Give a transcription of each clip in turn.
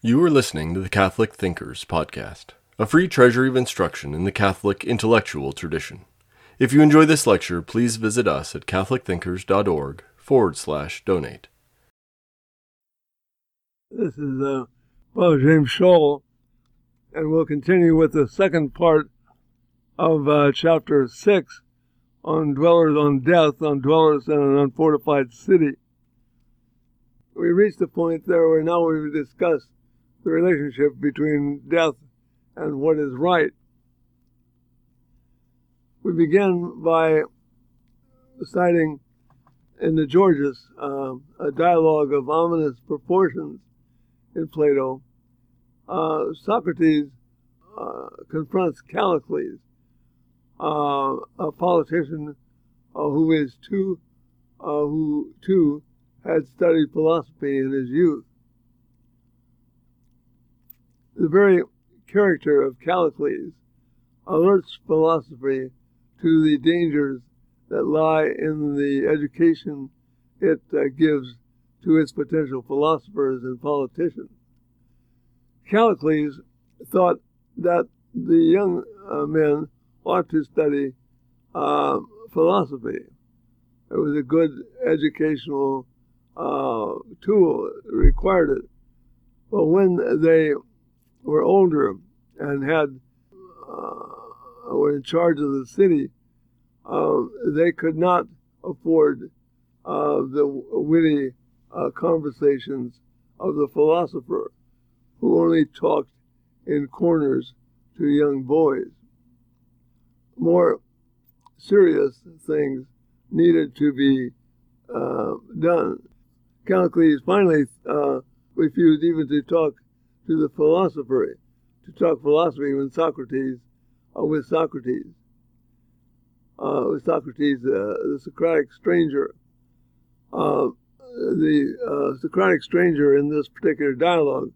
You are listening to the Catholic Thinkers Podcast, a free treasury of instruction in the Catholic intellectual tradition. If you enjoy this lecture, please visit us at catholicthinkers.org forward slash donate. This is uh, Father James Schall, and we'll continue with the second part of uh, chapter 6 on dwellers on death, on dwellers in an unfortified city. We reached the point there where now we've discussed the relationship between death and what is right. We begin by citing in the Gorgias uh, a dialogue of ominous proportions in Plato. Uh, Socrates uh, confronts Callicles, uh, a politician uh, who is too, uh, who too had studied philosophy in his youth the very character of Callicles alerts philosophy to the dangers that lie in the education it uh, gives to its potential philosophers and politicians. Callicles thought that the young uh, men ought to study uh, philosophy. It was a good educational uh, tool, it required it. But when they were older and had uh, were in charge of the city, uh, they could not afford uh, the witty uh, conversations of the philosopher, who only talked in corners to young boys. More serious things needed to be uh, done. Callicles finally uh, refused even to talk to the philosopher, to talk philosophy when Socrates, uh, with Socrates, uh, with Socrates, uh, the Socratic stranger. Uh, the uh, Socratic stranger in this particular dialogue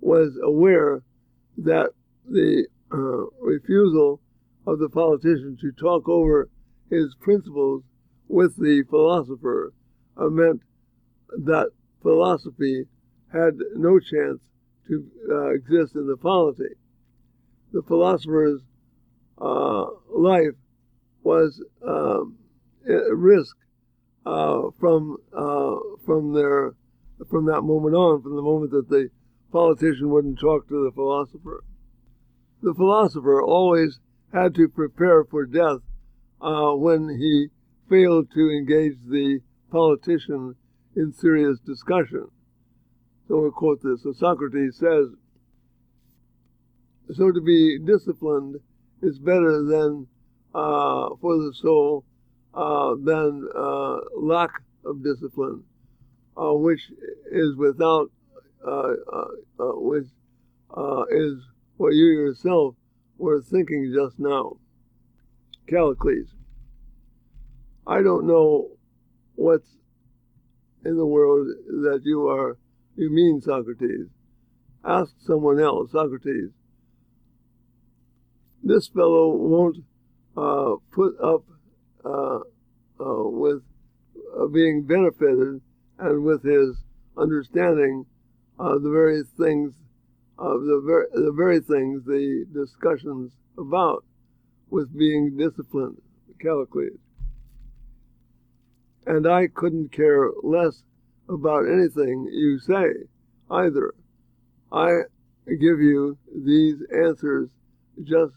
was aware that the refusal of the politician to talk over his principles with the philosopher meant that philosophy had no chance to uh, exist in the polity. The philosopher's uh, life was um, at risk uh, from uh, from their from that moment on, from the moment that the politician wouldn't talk to the philosopher. The philosopher always had to prepare for death uh, when he failed to engage the politician in serious discussion. So we'll quote this. So Socrates says, So to be disciplined is better than uh, for the soul uh, than uh, lack of discipline, uh, which is without, uh, uh, which is what you yourself were thinking just now. Callicles. I don't know what's in the world that you are you mean, Socrates? Ask someone else, Socrates. This fellow won't uh, put up uh, uh, with uh, being benefited and with his understanding of the very things of the the very things the discussions about with being disciplined, Callicles. And I couldn't care less about anything you say either. I give you these answers just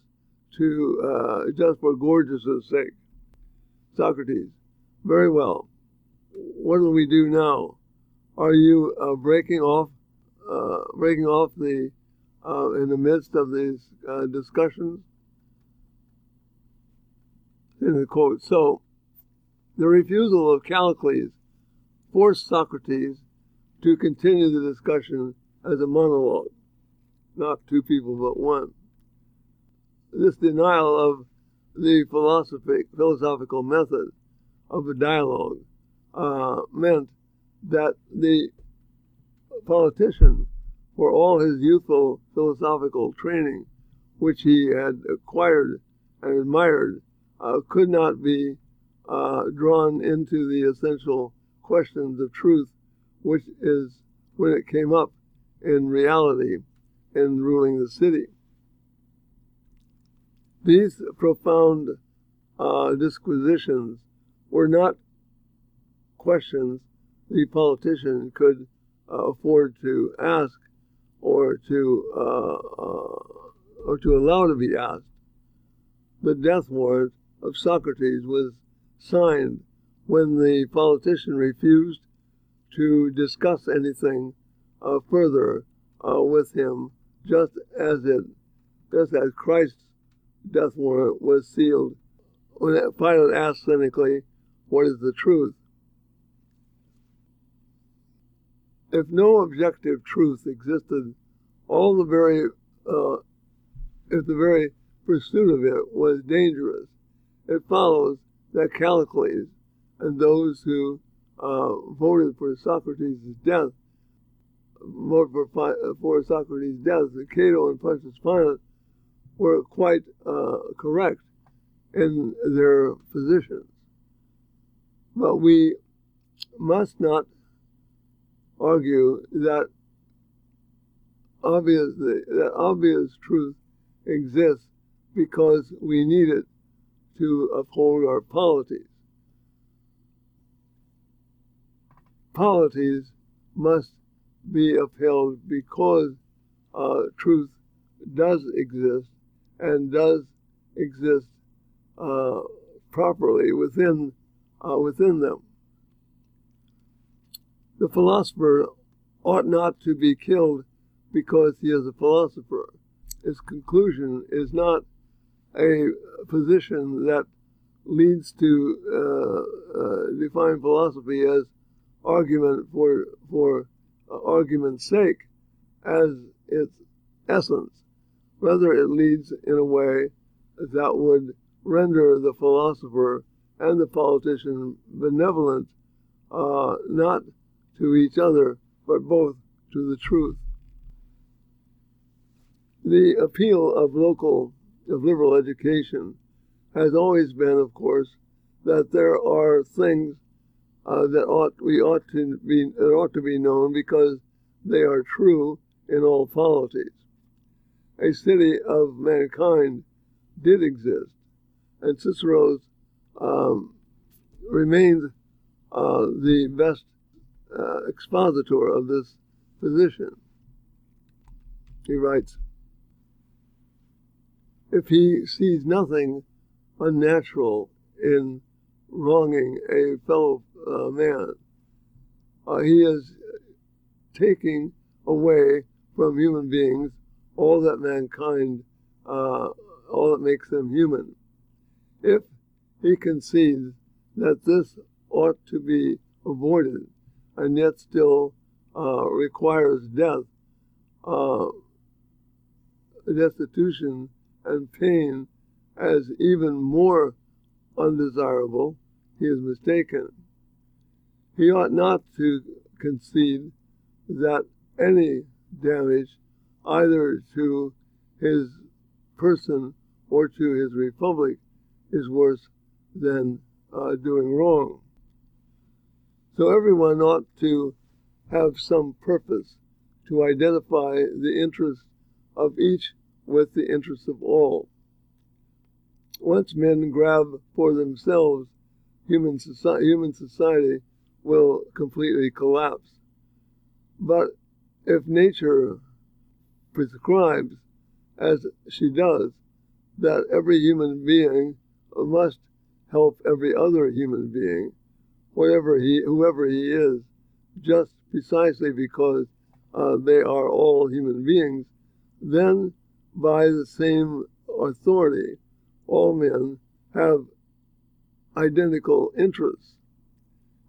to uh, just for Gorgias's sake. Socrates, very well. What do we do now? Are you uh, breaking off, uh, breaking off the uh, in the midst of these uh, discussions? In the quote, so the refusal of Callicles forced Socrates to continue the discussion as a monologue, not two people but one. This denial of the philosophical method of a dialogue uh, meant that the politician, for all his youthful philosophical training, which he had acquired and admired, uh, could not be uh, drawn into the essential questions of truth, which is when it came up in reality in ruling the city. These profound uh, disquisitions were not questions the politician could uh, afford to ask or to uh, uh, or to allow to be asked. The death warrant of Socrates was signed when the politician refused to discuss anything uh, further uh, with him, just as it, just as Christ's death warrant was sealed. When Pilate asked cynically, "What is the truth?" If no objective truth existed, all the very, uh, if the very pursuit of it was dangerous, it follows that Callicles and those who uh, voted for Socrates' death, voted for, for Socrates' death, Cato and Pontius Pilate, were quite uh, correct in their positions. But we must not argue that obvious that obvious truth exists because we need it to uphold our polities. Polities must be upheld because uh, truth does exist and does exist uh, properly within uh, within them. The philosopher ought not to be killed because he is a philosopher. His conclusion is not a position that leads to uh, uh, define philosophy as argument for for uh, argument's sake, as its essence. Rather, it leads in a way that would render the philosopher and the politician benevolent, uh, not to each other, but both to the truth. The appeal of local, of liberal education has always been, of course, that there are things uh, that ought we ought to be that ought to be known because they are true in all polities. A city of mankind did exist, and Cicero's um, remains uh, the best uh, expositor of this position. He writes, if he sees nothing unnatural in wronging a fellow uh, man, uh, he is taking away from human beings all that mankind, uh, all that makes them human. If he concedes that this ought to be avoided, and yet still uh, requires death, uh, destitution, and pain as even more undesirable, he is mistaken. He ought not to concede that any damage either to his person or to his republic is worse than uh, doing wrong. So everyone ought to have some purpose to identify the interests of each with the interests of all. Once men grab for themselves, human society, human society will completely collapse. But if nature prescribes, as she does, that every human being must help every other human being, whatever he, whoever he is, just precisely because uh, they are all human beings, then by the same authority, all men have identical interests.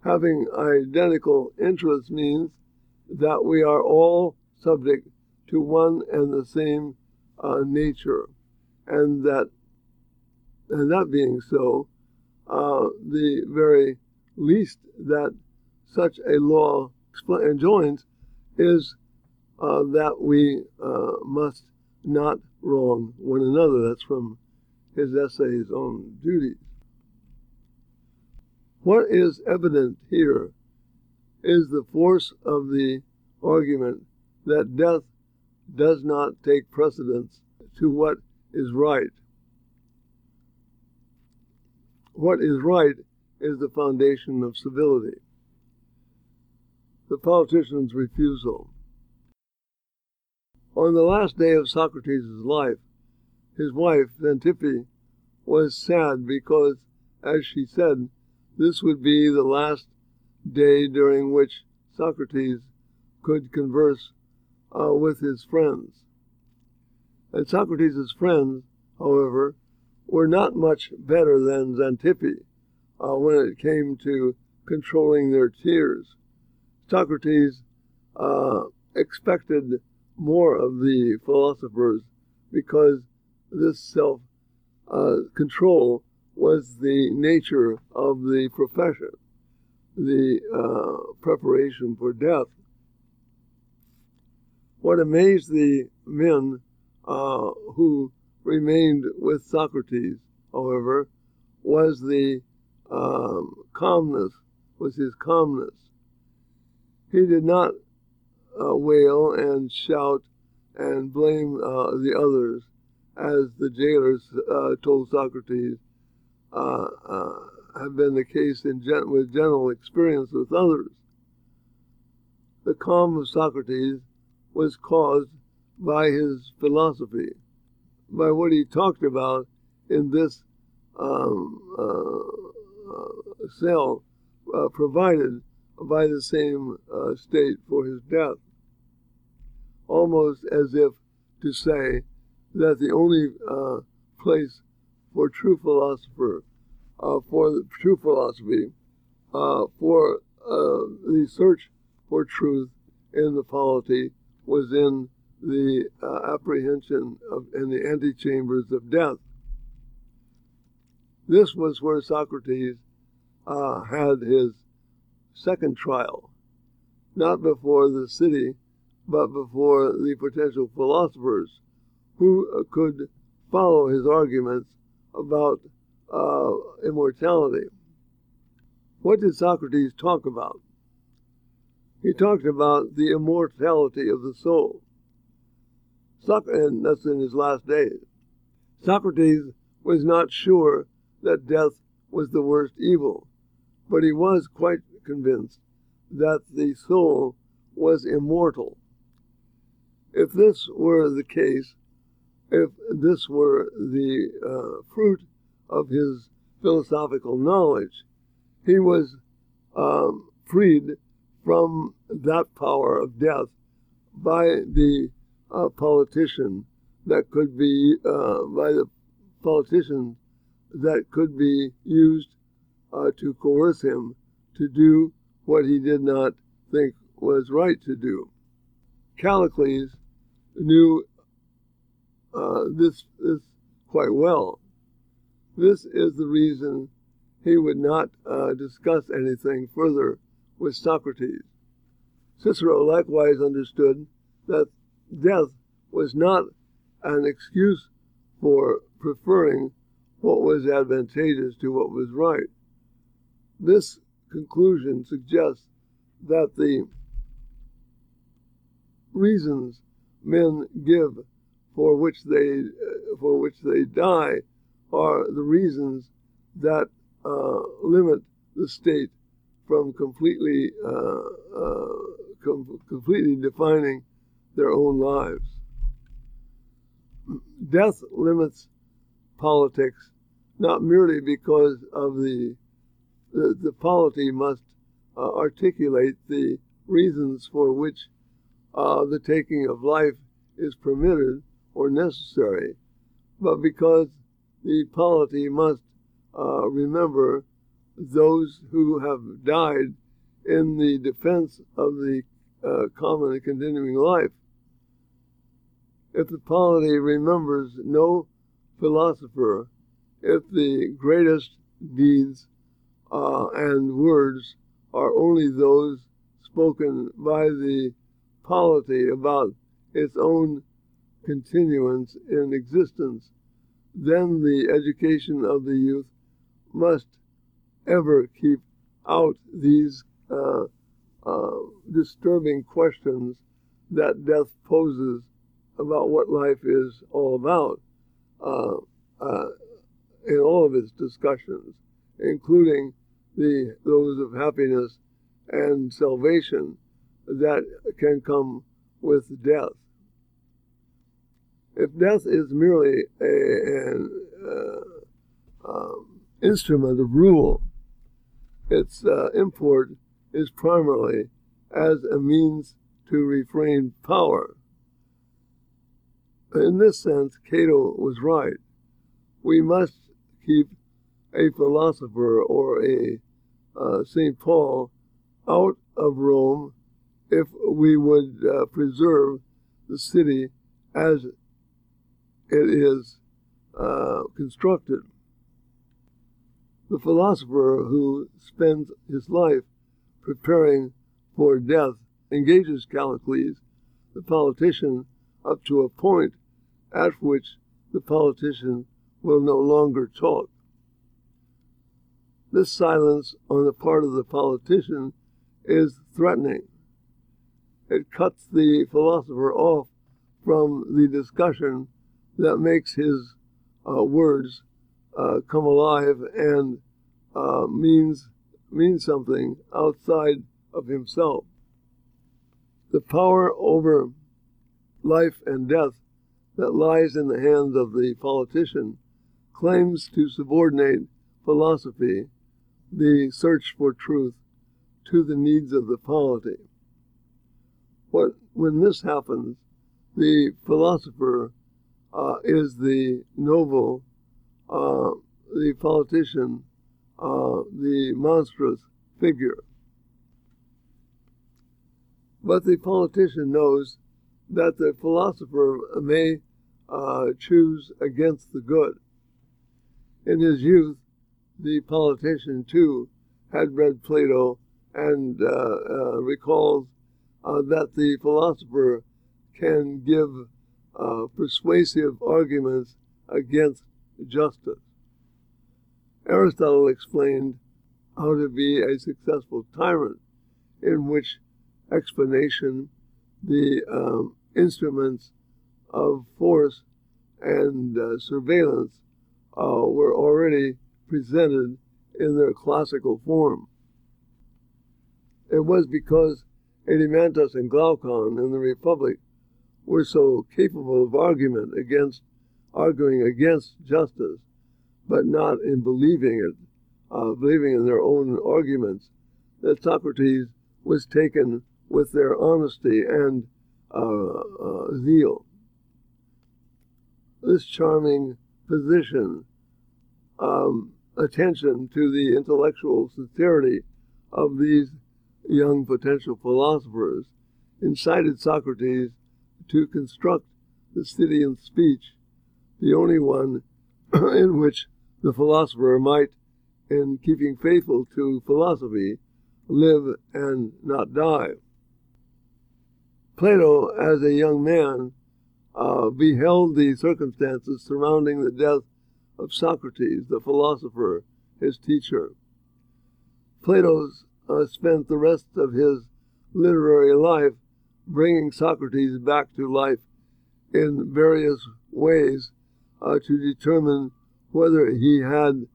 Having identical interests means that we are all subject to one and the same uh, nature, and that, and that being so, uh, the very least that such a law enjoins is uh, that we uh, must not wrong one another. That's from his essays on duties. What is evident here is the force of the argument that death does not take precedence to what is right. What is right is the foundation of civility. The politician's refusal. On the last day of Socrates' life, his wife, Xanthippe, was sad because, as she said, this would be the last day during which Socrates could converse uh, with his friends. And Socrates' friends, however, were not much better than Xanthippe uh, when it came to controlling their tears. Socrates uh, expected more of the philosophers because this self uh, control was the nature of the profession, the uh, preparation for death. What amazed the men uh, who remained with Socrates, however, was the um, calmness, was his calmness. He did not uh, wail and shout and blame uh, the others, as the jailers uh, told Socrates uh, uh, have been the case in gen- with general experience with others. The calm of Socrates was caused by his philosophy, by what he talked about in this um, uh, cell provided by the same state for his death almost as if to say that the only uh, place for true philosopher, uh, for true philosophy, uh, for uh, the search for truth in the polity was in the uh, apprehension of in the antechambers of death. This was where Socrates uh, had his second trial, not before the city but before the potential philosophers who uh, could follow his arguments about uh, immortality. What did Socrates talk about? He talked about the immortality of the soul. Soc- and that's in his last days. Socrates was not sure that death was the worst evil, but he was quite convinced that the soul was immortal if this were the case, if this were the uh, fruit of his philosophical knowledge, he was um, freed from that power of death by the uh, politician that could be, uh, by the politician that could be used uh, to coerce him to do what he did not think was right to do. Callicles knew uh, this, this quite well. This is the reason he would not uh, discuss anything further with Socrates. Cicero likewise understood that death was not an excuse for preferring what was advantageous to what was right. This conclusion suggests that the reasons men give for which they uh, for which they die are the reasons that uh, limit the state from completely uh, uh, com- completely defining their own lives. Death limits politics not merely because of the the, the polity must uh, articulate the reasons for which uh, the taking of life is permitted or necessary, but because the polity must uh, remember those who have died in the defense of the uh, common and continuing life. If the polity remembers no philosopher, if the greatest deeds uh, and words are only those spoken by the polity about its own continuance in existence, then the education of the youth must ever keep out these uh, uh, disturbing questions that death poses about what life is all about uh, uh, in all of its discussions, including the those of happiness and salvation that can come with death. If death is merely a, an uh, um, instrument of rule, its uh, import is primarily as a means to refrain power. In this sense, Cato was right. We must keep a philosopher or a uh, St. Paul out of Rome if we would uh, preserve the city as it is uh, constructed. The philosopher who spends his life preparing for death engages Callicles, the politician, up to a point at which the politician will no longer talk. This silence on the part of the politician is threatening. It cuts the philosopher off from the discussion that makes his uh, words uh, come alive and uh, means means something outside of himself. The power over life and death that lies in the hands of the politician claims to subordinate philosophy, the search for truth, to the needs of the polity. What, when this happens, the philosopher uh, is the noble, uh, the politician, uh, the monstrous figure. But the politician knows that the philosopher may uh, choose against the good. In his youth, the politician too had read Plato and uh, uh, recalls that the philosopher can give uh, persuasive arguments against justice. Aristotle explained how to be a successful tyrant, in which explanation the um, instruments of force and uh, surveillance uh, were already presented in their classical form. It was because Adeimantus and Glaucon in the Republic were so capable of argument against arguing against justice, but not in believing it, uh, believing in their own arguments, that Socrates was taken with their honesty and uh, uh, zeal. This charming position, um, attention to the intellectual sincerity of these young potential philosophers, incited Socrates to construct the city in speech, the only one in which the philosopher might, in keeping faithful to philosophy, live and not die. Plato, as a young man, uh, beheld the circumstances surrounding the death of Socrates, the philosopher, his teacher. Plato uh, spent the rest of his literary life bringing Socrates back to life in various ways uh, to determine whether he had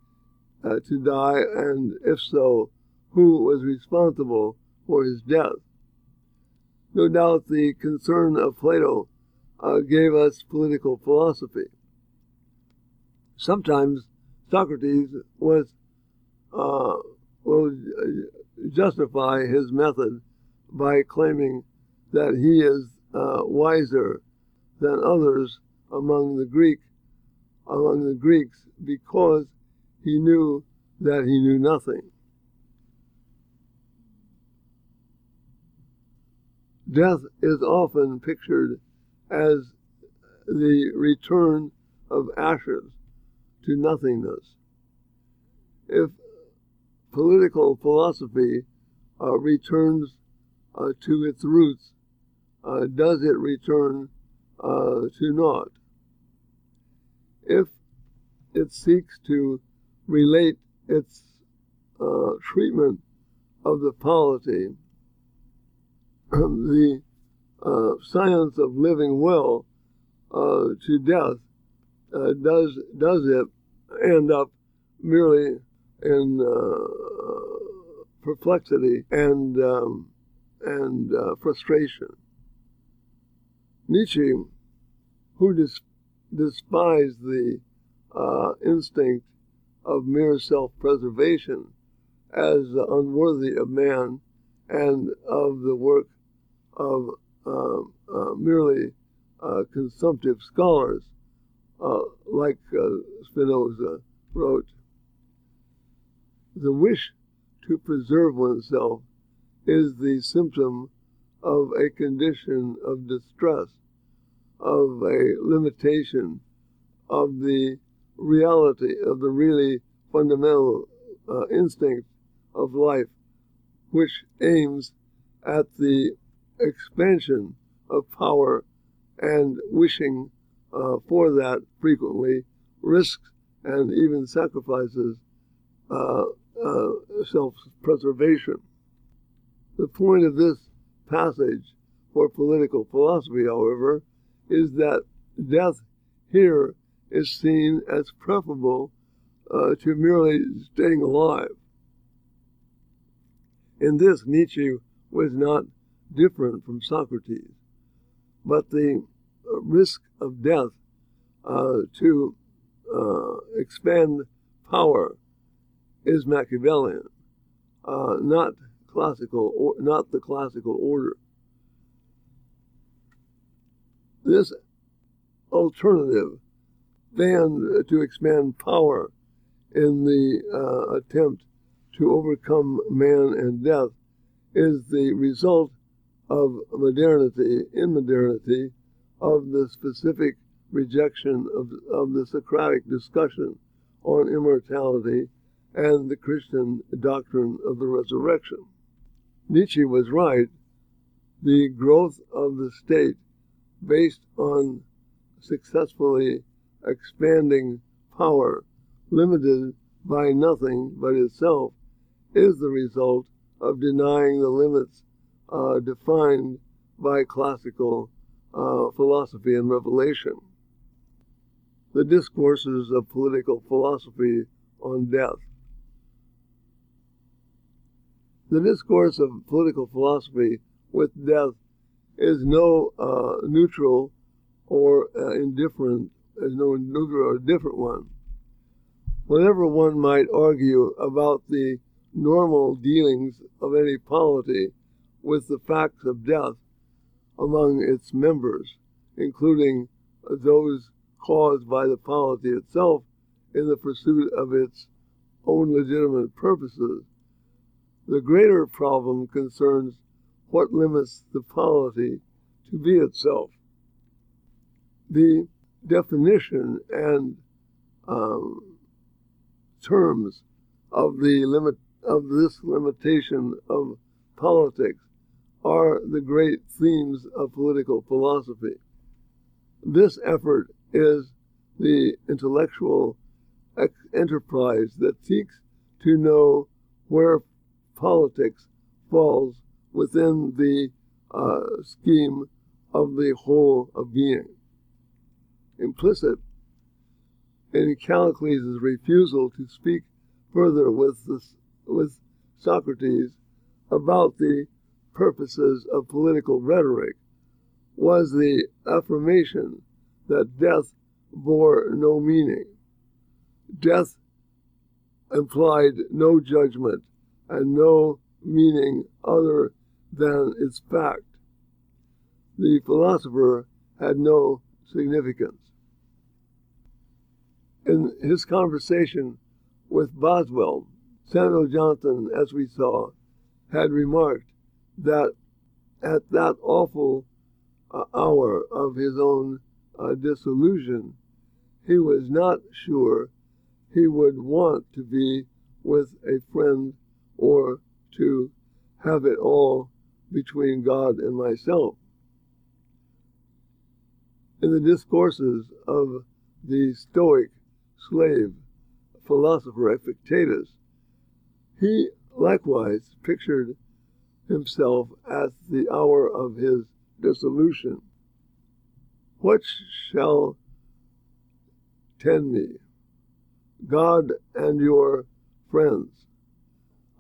uh, to die, and if so, who was responsible for his death. No doubt the concern of Plato uh, gave us political philosophy. Sometimes Socrates was uh, will justify his method by claiming that he is uh, wiser than others among the Greek among the Greeks because he knew that he knew nothing. Death is often pictured as the return of ashes to nothingness. If political philosophy uh, returns uh, to its roots, uh, does it return uh, to naught? If it seeks to relate its uh, treatment of the polity the uh, science of living well uh, to death uh, does does it end up merely in perplexity and um, and frustration. Nietzsche, who despised the uh, instinct of mere self-preservation as unworthy of man and of the work of uh, uh, merely uh, consumptive scholars, uh, like Spinoza wrote. The wish to preserve oneself is the symptom of a condition of distress, of a limitation of the reality, of the really fundamental uh, instinct of life, which aims at the expansion of power and wishing uh, for that frequently risks and even sacrifices uh, uh, self preservation. The point of this passage for political philosophy, however, is that death here is seen as preferable uh, to merely staying alive. In this, Nietzsche was not different from Socrates, but the risk of death uh, to uh, expand power is Machiavellian, uh, not classical, or not the classical order. This alternative banned to expand power in the uh, attempt to overcome man and death is the result of modernity, in modernity, of the specific rejection of, of the Socratic discussion on immortality and the Christian doctrine of the resurrection. Nietzsche was right. The growth of the state based on successfully expanding power, limited by nothing but itself, is the result of denying the limits uh, defined by classical uh, philosophy and revelation. The discourses of political philosophy on death. The discourse of political philosophy with death is no uh, neutral or uh, indifferent, is no neutral or different one. Whenever one might argue about the normal dealings of any polity with the facts of death among its members, including those caused by the polity itself in the pursuit of its own legitimate purposes. The greater problem concerns what limits the polity to be itself. The definition and um, terms of the limit of this limitation of politics are the great themes of political philosophy. This effort is the intellectual enterprise that seeks to know where politics falls within the uh, scheme of the whole of being. Implicit in Callicles' refusal to speak further with, this, with Socrates about the purposes of political rhetoric was the affirmation that death bore no meaning. Death implied no judgment and no meaning other than its fact. The philosopher had no significance. In his conversation with Boswell, Samuel Johnson, as we saw, had remarked that at that awful uh, hour of his own uh, disillusion, he was not sure he would want to be with a friend or to have it all between God and myself. In the discourses of the Stoic slave philosopher Epictetus, he likewise pictured himself at the hour of his dissolution. What shall tend me? God and your friends.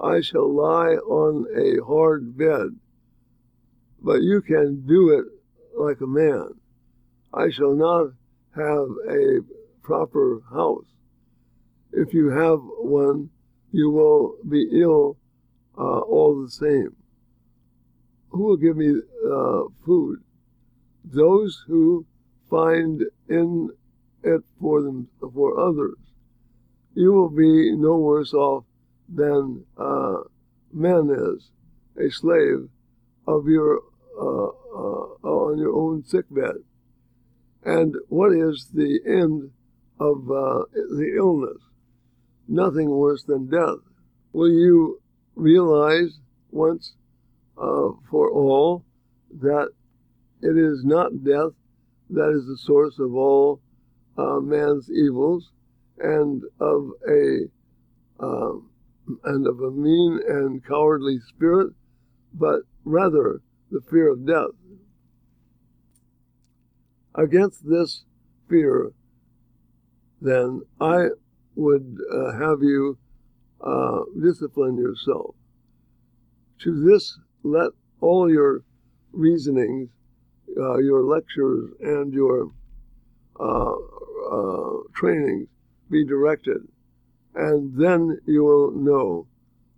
I shall lie on a hard bed, but you can do it like a man. I shall not have a proper house. If you have one, you will be ill uh, all the same. Who will give me uh, food? Those who find in it for them for others. You will be no worse off than uh, man is, a slave of your uh, uh, on your own sickbed. And what is the end of uh, the illness? Nothing worse than death. Will you realize once uh, for all that it is not death that is the source of all uh, man's evils and of a um, and of a mean and cowardly spirit, but rather the fear of death. Against this fear, then, I would uh, have you uh, discipline yourself. To this, let all your reasonings, uh, your lectures, and your uh, uh, trainings be directed, and then you will know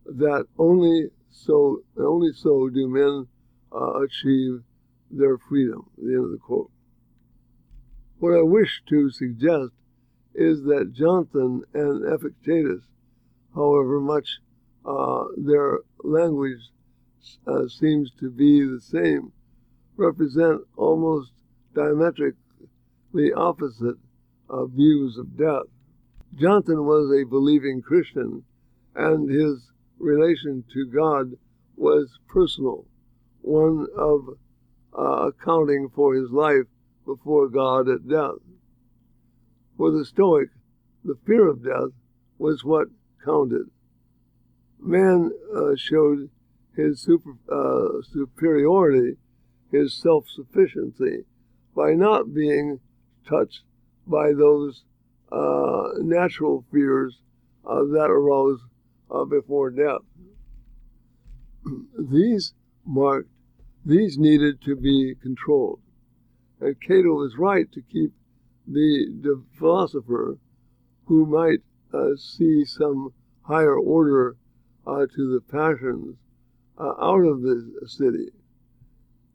that only so only so do men uh, achieve their freedom. The end of the quote. What I wish to suggest is that Johnson and Epictetus, however much uh, their language uh, seems to be the same, represent almost diametrically opposite uh, views of death. Johnson was a believing Christian, and his relation to God was personal, one of uh, accounting for his life before God at death. For the Stoic, the fear of death was what counted. Man uh, showed his super, uh, superiority, his self sufficiency, by not being touched by those uh, natural fears uh, that arose uh, before death. these marked, these needed to be controlled. And Cato was right to keep the, the philosopher who might uh, see some higher order uh, to the passions uh, out of the city.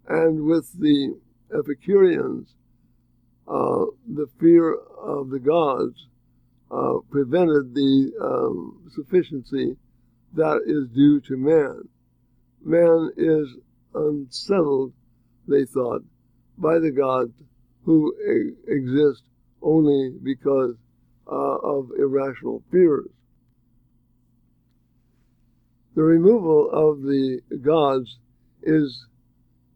And with the Epicureans, uh, the fear of the gods uh, prevented the um, sufficiency that is due to man. Man is unsettled, they thought, by the gods who e- exist only because uh, of irrational fears. The removal of the gods is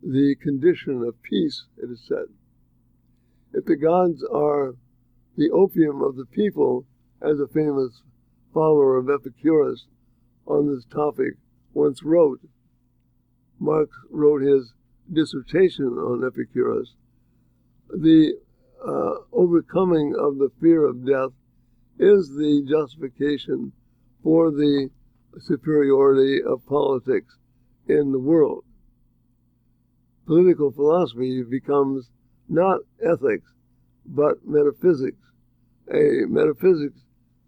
the condition of peace, it is said. If the gods are the opium of the people, as a famous follower of Epicurus on this topic once wrote, Marx wrote his dissertation on Epicurus, the uh, overcoming of the fear of death is the justification for the superiority of politics in the world. Political philosophy becomes not ethics, but metaphysics, a metaphysics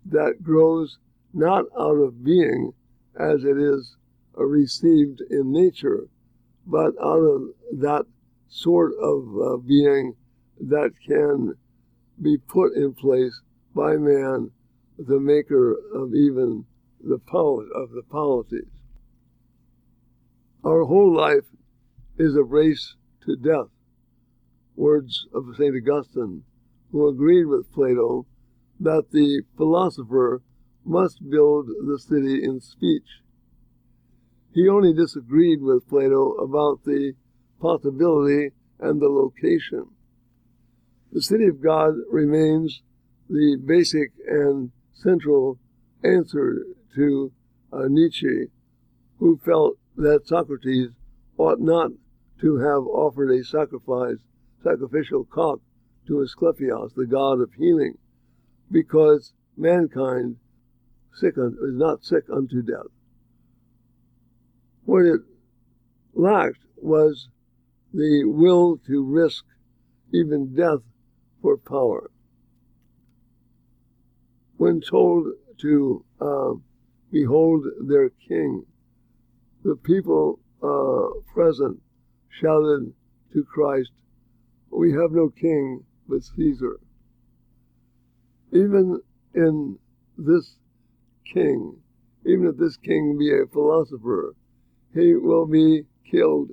that grows not out of being as it is received in nature, but out of that sort of uh, being that can be put in place by man, the maker of even the poet of the polities. Our whole life is a race to death. Words of St. Augustine, who agreed with Plato that the philosopher must build the city in speech. He only disagreed with Plato about the possibility and the location. The city of God remains the basic and central answer to uh, Nietzsche, who felt that Socrates ought not to have offered a sacrifice, sacrificial cock to Asclepius, the god of healing, because mankind sick un- is not sick unto death. What it lacked was the will to risk even death for power. When told to uh, behold their king, the people uh, present shouted to Christ, We have no king but Caesar. Even in this king, even if this king be a philosopher, he will be killed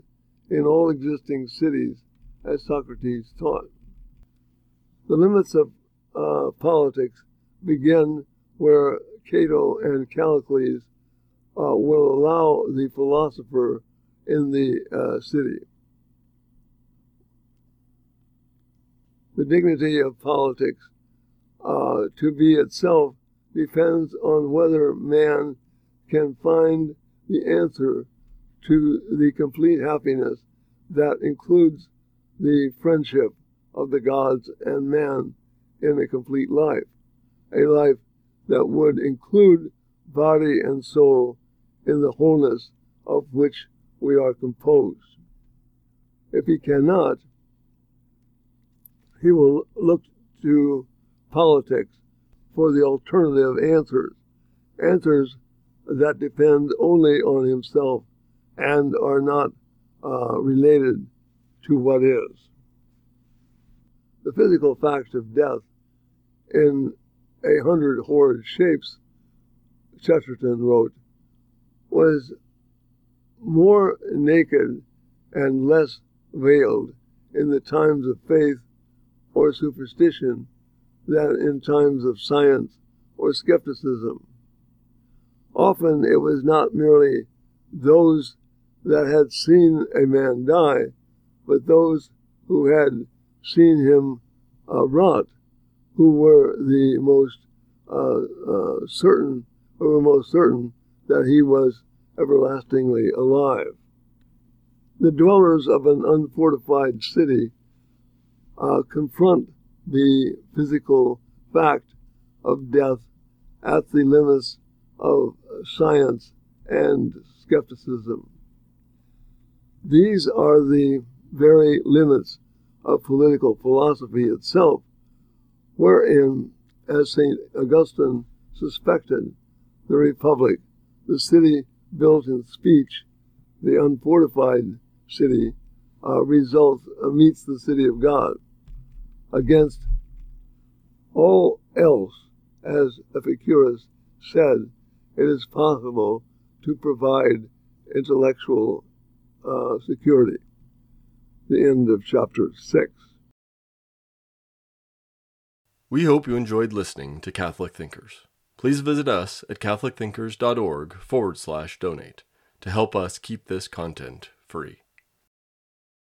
in all existing cities, as Socrates taught. The limits of uh, politics begin where Cato and Callicles uh, will allow the philosopher in the uh, city. The dignity of politics uh, to be itself depends on whether man can find the answer to the complete happiness that includes the friendship of the gods and man in a complete life, a life that would include body and soul in the wholeness of which we are composed. If he cannot, he will look to politics for the alternative answers, answers that depend only on himself and are not uh, related to what is. The physical fact of death in a hundred horrid shapes, Chesterton wrote, was more naked and less veiled in the times of faith or superstition than in times of science or skepticism. Often it was not merely those that had seen a man die, but those who had seen him uh, rot, who were the most uh, uh, certain, who were most certain that he was everlastingly alive. The dwellers of an unfortified city uh, confront the physical fact of death at the limits of science and skepticism. These are the very limits of political philosophy itself, wherein, as St. Augustine suspected, the Republic, the city built in speech, the unfortified city, uh, results uh, meets the city of God. Against all else, as Epicurus said, it is possible to provide intellectual uh, security. The end of chapter 6. We hope you enjoyed listening to Catholic Thinkers. Please visit us at catholicthinkers.org forward slash donate to help us keep this content free.